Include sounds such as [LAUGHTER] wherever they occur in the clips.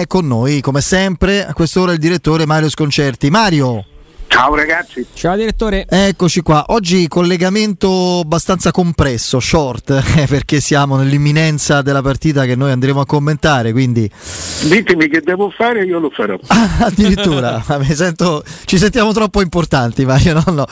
è con noi, come sempre, a quest'ora il direttore Mario Sconcerti. Mario! Ciao ragazzi. Ciao direttore. Eccoci qua. Oggi collegamento abbastanza compresso, short, [LAUGHS] eh, perché siamo nell'imminenza della partita che noi andremo a commentare, quindi... Ditemi che devo fare, io lo farò. [LAUGHS] addirittura, [LAUGHS] sento, ci sentiamo troppo importanti, Mario. No, no.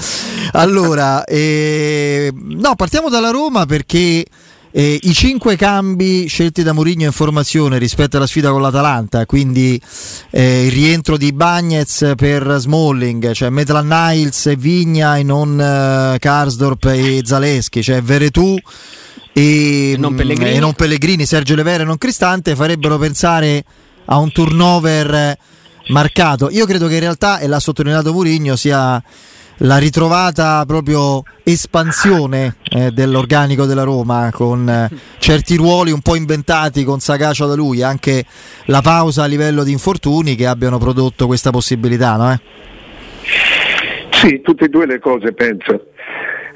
Allora, eh, no, partiamo dalla Roma perché... Eh, I cinque cambi scelti da Mourinho in formazione rispetto alla sfida con l'Atalanta, quindi eh, il rientro di Bagnez per Smalling, cioè Maitland Niles e Vigna e non eh, Karsdorp e Zaleschi, cioè Veretù e, e, non Pellegrini. e non Pellegrini, Sergio Levere e non Cristante farebbero pensare a un turnover marcato. Io credo che in realtà, e l'ha sottolineato Mourinho, sia la ritrovata proprio espansione eh, dell'organico della Roma con eh, certi ruoli un po' inventati con Sagacia da lui, anche la pausa a livello di infortuni che abbiano prodotto questa possibilità, no? Eh? Sì, tutte e due le cose penso.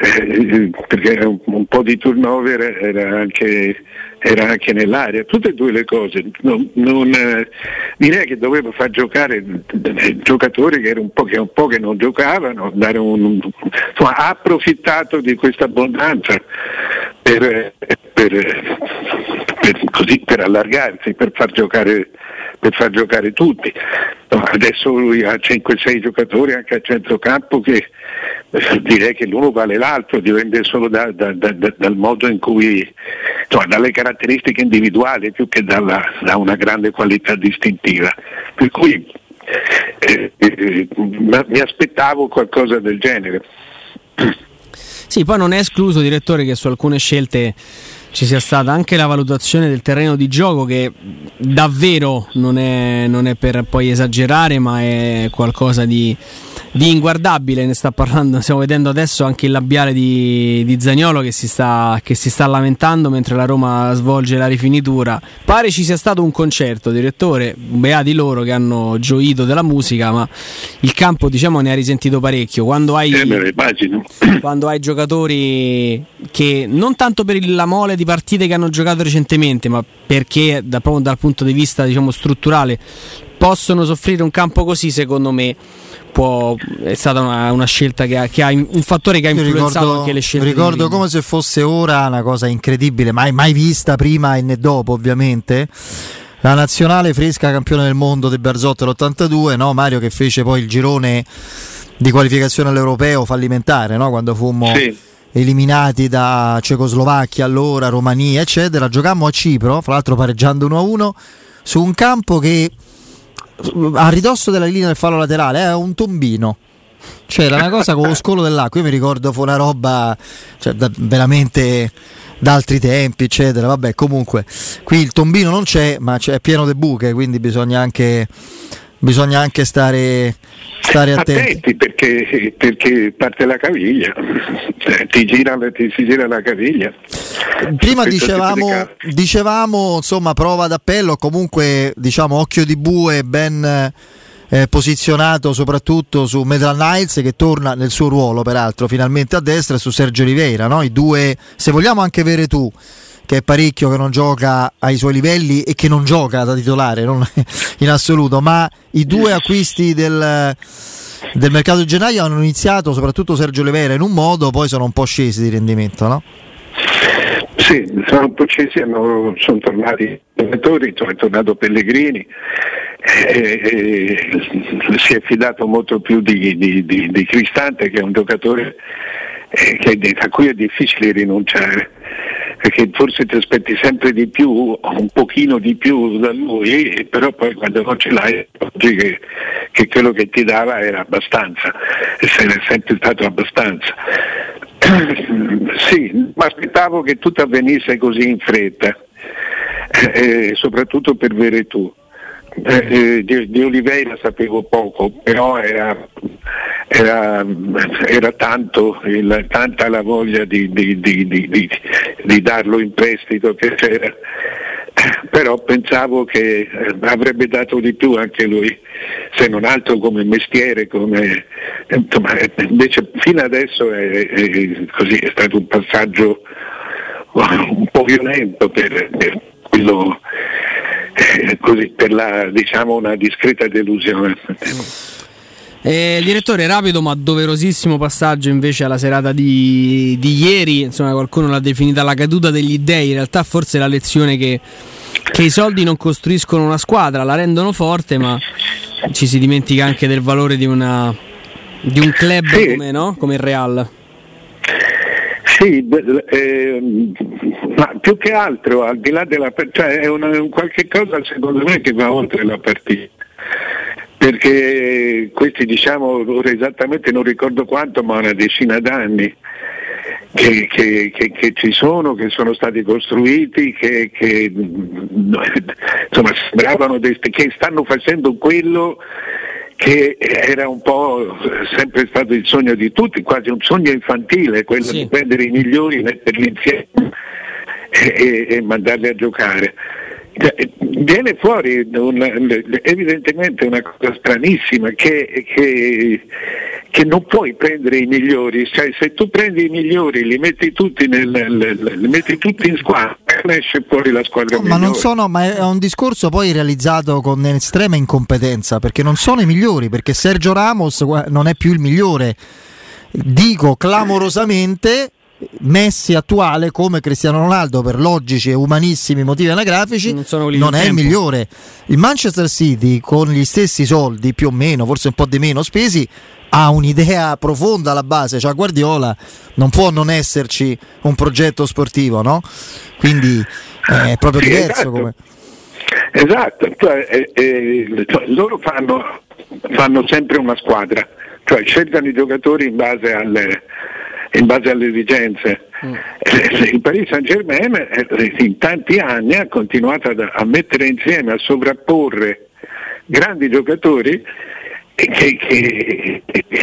Eh, perché un, un, po' di turnover era anche, era anche, nell'aria, tutte e due le cose. Non, non, eh, direi che dovevo far giocare eh, giocatori che, un che, un po', che non giocavano, un, insomma, ha approfittato di questa abbondanza per, per, per, così, per allargarsi, per far giocare per far giocare tutti. Adesso lui ha 5-6 giocatori anche a centrocampo che eh, direi che l'uno vale l'altro, dipende solo da, da, da, dal modo in cui, insomma, dalle caratteristiche individuali più che dalla, da una grande qualità distintiva. Per cui eh, eh, mi aspettavo qualcosa del genere. Sì, poi non è escluso, direttore, che su alcune scelte ci sia stata anche la valutazione del terreno di gioco che davvero non è, non è per poi esagerare, ma è qualcosa di, di, inguardabile. Ne sta parlando, stiamo vedendo adesso anche il labiale di, di Zagnolo che si, sta, che si, sta, lamentando mentre la Roma svolge la rifinitura. Pare ci sia stato un concerto, direttore, beati loro che hanno gioito della musica, ma il campo diciamo ne ha risentito parecchio. Quando hai, eh, quando hai giocatori che non tanto per la mole di di partite che hanno giocato recentemente, ma perché da, proprio dal punto di vista diciamo, strutturale possono soffrire un campo così, secondo me può, è stata una, una scelta che ha, che ha, un fattore che ha influenzato ricordo, anche le scelte. Ricordo come se fosse ora una cosa incredibile, mai, mai vista prima e né dopo ovviamente. La nazionale fresca campione del mondo del Berzotto l'82, no? Mario che fece poi il girone di qualificazione all'europeo fallimentare, no? quando fummo... Sì eliminati da Cecoslovacchia allora, Romania, eccetera. Giocammo a Cipro, fra l'altro pareggiando 1-1, su un campo che a ridosso della linea del fallo laterale è un tombino. Cioè, era una cosa con lo scolo dell'acqua. Io mi ricordo fu una roba cioè, da, veramente da altri tempi, eccetera. Vabbè, comunque, qui il tombino non c'è, ma c'è pieno di buche, quindi bisogna anche, bisogna anche stare stare attenti. attenti perché, perché, parte la caviglia, eh, ti gira, ti si gira la caviglia. Prima dicevamo, dicevamo, insomma, prova d'appello, comunque diciamo occhio di bue ben eh, posizionato soprattutto su Metal Knights che torna nel suo ruolo peraltro finalmente a destra e su Sergio Oliveira, no? I due, se vogliamo anche avere tu che è parecchio che non gioca ai suoi livelli e che non gioca da titolare non [LAUGHS] in assoluto, ma i due acquisti del, del mercato di gennaio hanno iniziato, soprattutto Sergio Levera, in un modo, poi sono un po' scesi di rendimento, no? Sì, sono un po' scesi, hanno, sono tornati i giocatori, è tornato Pellegrini, e, e, si è fidato molto più di, di, di, di Cristante che è un giocatore eh, che, a cui è difficile rinunciare perché forse ti aspetti sempre di più, un pochino di più da lui, però poi quando non ce l'hai oggi che, che quello che ti dava era abbastanza e se ne è sempre stato abbastanza. [CLEARS THROAT] sì, mi aspettavo che tutto avvenisse così in fretta, eh, eh soprattutto per Veretù. Eh, eh, di, di, Oliveira sapevo poco, però era, era, era tanto il, tanta la voglia di, di, di, darlo in prestito che c'era. Però pensavo che eh, avrebbe dato di più anche lui, se non altro come mestiere, come, insomma, invece fino adesso è, è, così, è stato un passaggio un po' violento per, per quello eh, così per la, diciamo, una discreta delusione. Eh, direttore, rapido ma doverosissimo passaggio invece alla serata di, di, ieri. Insomma, qualcuno l'ha definita la caduta degli dei. In realtà, forse è la lezione che, che i soldi non costruiscono una squadra, la rendono forte, ma ci si dimentica anche del valore di, una, di un club sì. come, no? come il Real. Sì, eh, ma più che altro, al di là della cioè è una, un qualche cosa secondo me che va oltre la partita perché questi diciamo ora esattamente non ricordo quanto ma una decina d'anni che, che, che, che ci sono, che sono stati costruiti, che, insomma sembravano che stanno facendo quello che era un po' sempre stato il sogno di tutti, quasi un sogno infantile, quello sì. di prendere i migliori, metterli insieme e, e, e mandarli a giocare. Cioè, viene fuori una, evidentemente una cosa stranissima che, che, che, non puoi prendere i migliori, cioè, se tu prendi i migliori li metti tutti, nel, li metti tutti in squadra esce fuori la squadra no, ma non sono ma è un discorso poi realizzato con estrema incompetenza perché non sono i migliori perché Sergio Ramos non è più il migliore. Dico clamorosamente Messi attuale come Cristiano Ronaldo per logici e umanissimi motivi anagrafici non, non è il migliore. Il Manchester City con gli stessi soldi più o meno, forse un po' di meno spesi, ha un'idea profonda alla base, cioè Guardiola non può non esserci un progetto sportivo, no? Quindi è proprio diverso esatto. come... Esatto, cioè, eh, eh, cioè, loro fanno, fanno sempre una squadra, cioè scelgono i giocatori in base alle, in base alle esigenze. Mm. Eh, il Paris Saint Germain eh, in tanti anni ha continuato a mettere insieme, a sovrapporre grandi giocatori che, che,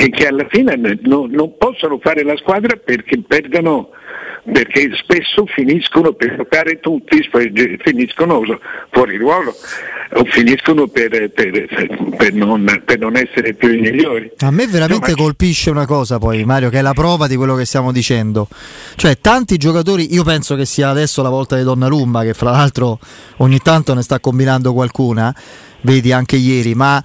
che, alla fine non, non, possono fare la squadra perché perdono perché spesso finiscono per giocare tutti, finiscono fuori ruolo o finiscono per, per, per, non, per, non, essere più i migliori. A me veramente no, ma... colpisce una cosa poi Mario, che è la prova di quello che stiamo dicendo. Cioè tanti giocatori, io penso che sia adesso la volta di Donnarumma, che fra l'altro ogni tanto ne sta combinando qualcuna, vedi anche ieri, ma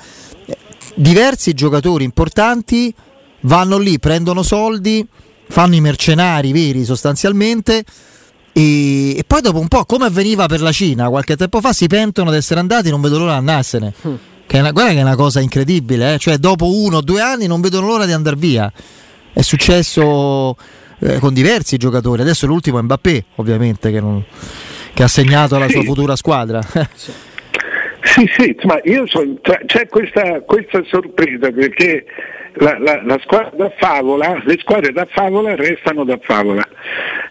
diversi giocatori importanti vanno lì, prendono soldi fanno i mercenari veri sostanzialmente. E, e, poi dopo un po', come avveniva per la Cina qualche tempo fa, si pentono di essere andati, non vedo l'ora di andarsene. Mm. Che è una, guarda che è una cosa incredibile, eh? cioè dopo uno o due anni non vedono l'ora di andare via. È successo eh, con diversi giocatori, adesso l'ultimo è Mbappé, ovviamente, che, non, che ha segnato la sua futura squadra. [LAUGHS] sì, sì, ma io sono, c'è questa, questa sorpresa perché la, la, la, squadra favola, le squadre da favola restano da favola.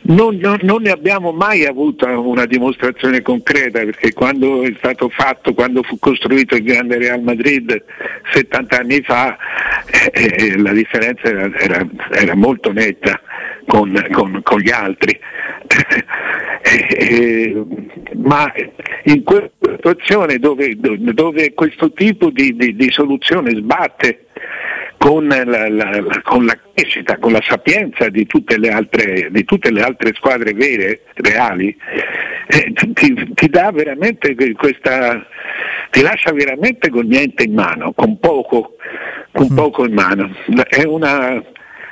Non, non, non, ne abbiamo mai avuto una dimostrazione concreta perché quando è stato fatto, quando fu costruito il grande Real Madrid 70 anni fa, eh, eh, la differenza era, era, era molto netta con, con, con gli altri. [LAUGHS] eh, eh ma in questa situazione dove, dove questo tipo di, di, di soluzione sbatte con la, la, con la, crescita, con la sapienza di tutte le altre, tutte le altre squadre vere, reali, eh, ti, ti, dà veramente questa, ti lascia veramente con niente in mano, con poco, con mm. poco in mano. È, una,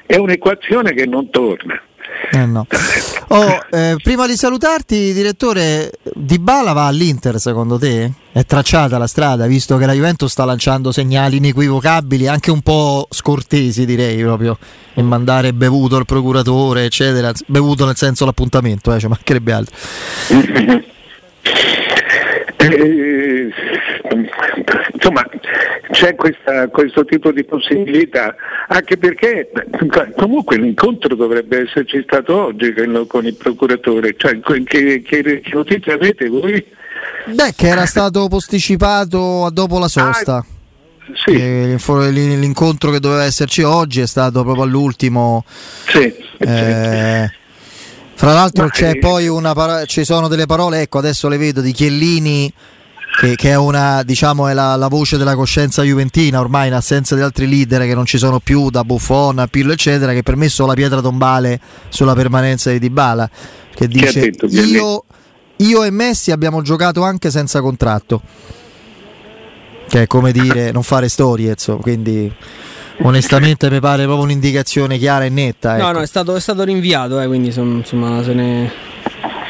è un'equazione che non torna. Eh no. [LAUGHS] oh, eh, prima di salutarti, direttore, Di Bala va all'Inter secondo te? È tracciata la strada, visto che la Juventus sta lanciando segnali inequivocabili, anche un po' scortesi direi proprio, e mandare bevuto al procuratore, eccetera. Bevuto nel senso l'appuntamento, eh, ci mancherebbe altro. [LAUGHS] Eh, insomma c'è questa, questo tipo di possibilità anche perché comunque l'incontro dovrebbe esserci stato oggi con il procuratore cioè, che, che, notizia avete voi? Beh che era stato posticipato dopo la sosta ah, sì. l'incontro che doveva esserci oggi è stato proprio all'ultimo sì, eh. Fra l'altro c'è poi una par- ci sono delle parole, ecco adesso le vedo, di Chiellini che, che è, una, diciamo, è la, la, voce della coscienza juventina ormai in assenza di altri leader che non ci sono più, da Buffon a Pirlo eccetera, che ha permesso la pietra tombale sulla permanenza di Dybala, che dice io, io e Messi abbiamo giocato anche senza contratto. Che è come dire non fare storie, insomma, quindi onestamente mi pare proprio un'indicazione chiara e netta. Ecco. No, no, è stato, è stato rinviato, eh, quindi insomma se ne...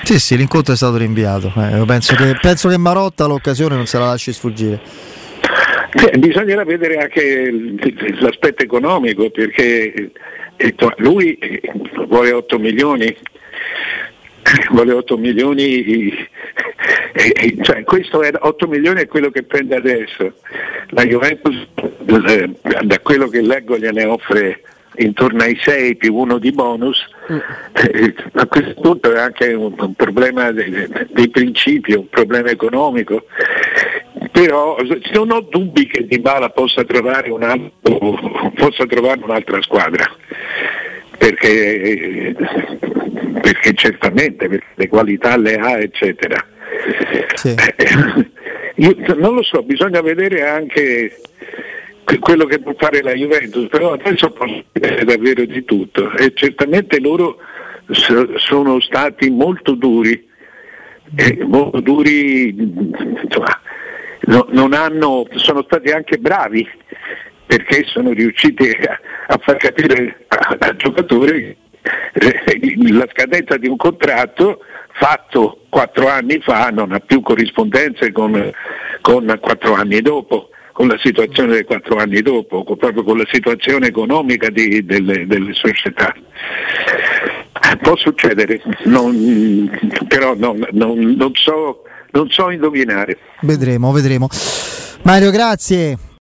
Sì, sì, l'incontro è stato rinviato. Eh, penso, che, penso che Marotta l'occasione non se la lasci sfuggire. Sì, bisognerà vedere anche l'aspetto economico perché eh, lui vuole 8 milioni [LAUGHS] vuole 8 milioni cioè, questo è 8 milioni è quello che prende adesso la Juventus eh, da quello che leggo gliene offre intorno ai 6 più uno di bonus mm. eh, a questo punto è anche un, un problema dei, dei principi un problema economico però non ho dubbi che Di Bala possa trovare, un altro, possa trovare un'altra squadra perché, perché certamente perché le qualità le ha eccetera sì. Io non lo so, bisogna vedere anche quello che può fare la Juventus, però adesso posso dire davvero di tutto. E certamente loro sono stati molto duri, eh, molto duri, insomma, no, hanno, sono stati anche bravi perché sono riusciti a, a far capire al giocatore la scadenza di un contratto fatto quattro anni fa non ha più corrispondenze con quattro anni dopo con la situazione dei quattro anni dopo, proprio con la situazione economica di, delle, delle, società. Può succedere, non, però non, non, non, so, non so indovinare. Vedremo, vedremo. Mario, grazie.